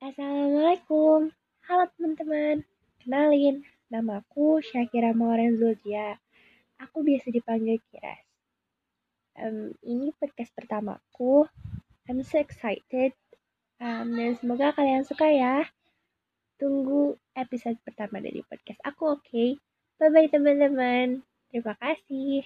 Assalamualaikum. Halo teman-teman. Kenalin, namaku Syakira Mauren Zulkia. Aku biasa dipanggil Kiras. Um, ini podcast pertamaku. I'm so excited. Um, dan semoga kalian suka ya. Tunggu episode pertama dari podcast aku, oke? Okay? Bye-bye teman-teman. Terima kasih.